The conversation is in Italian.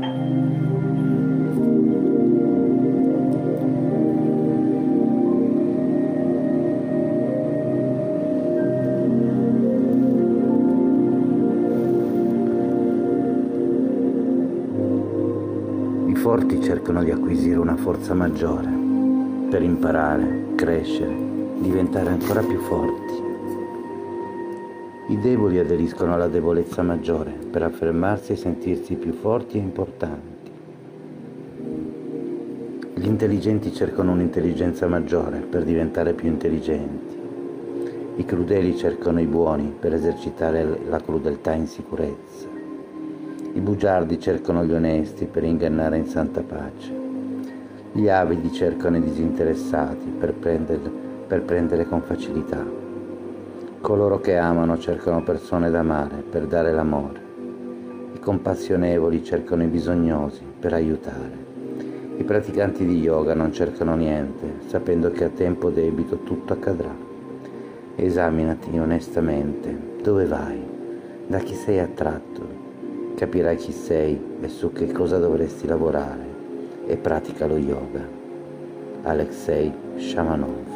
I forti cercano di acquisire una forza maggiore per imparare, crescere, diventare ancora più forti. I deboli aderiscono alla debolezza maggiore per affermarsi e sentirsi più forti e importanti. Gli intelligenti cercano un'intelligenza maggiore per diventare più intelligenti. I crudeli cercano i buoni per esercitare la crudeltà in sicurezza. I bugiardi cercano gli onesti per ingannare in santa pace. Gli avidi cercano i disinteressati per prendere, per prendere con facilità. Coloro che amano cercano persone da amare per dare l'amore. I compassionevoli cercano i bisognosi per aiutare. I praticanti di yoga non cercano niente, sapendo che a tempo debito tutto accadrà. Esaminati onestamente dove vai, da chi sei attratto capirai chi sei e su che cosa dovresti lavorare e pratica lo yoga. Alexei Shamanov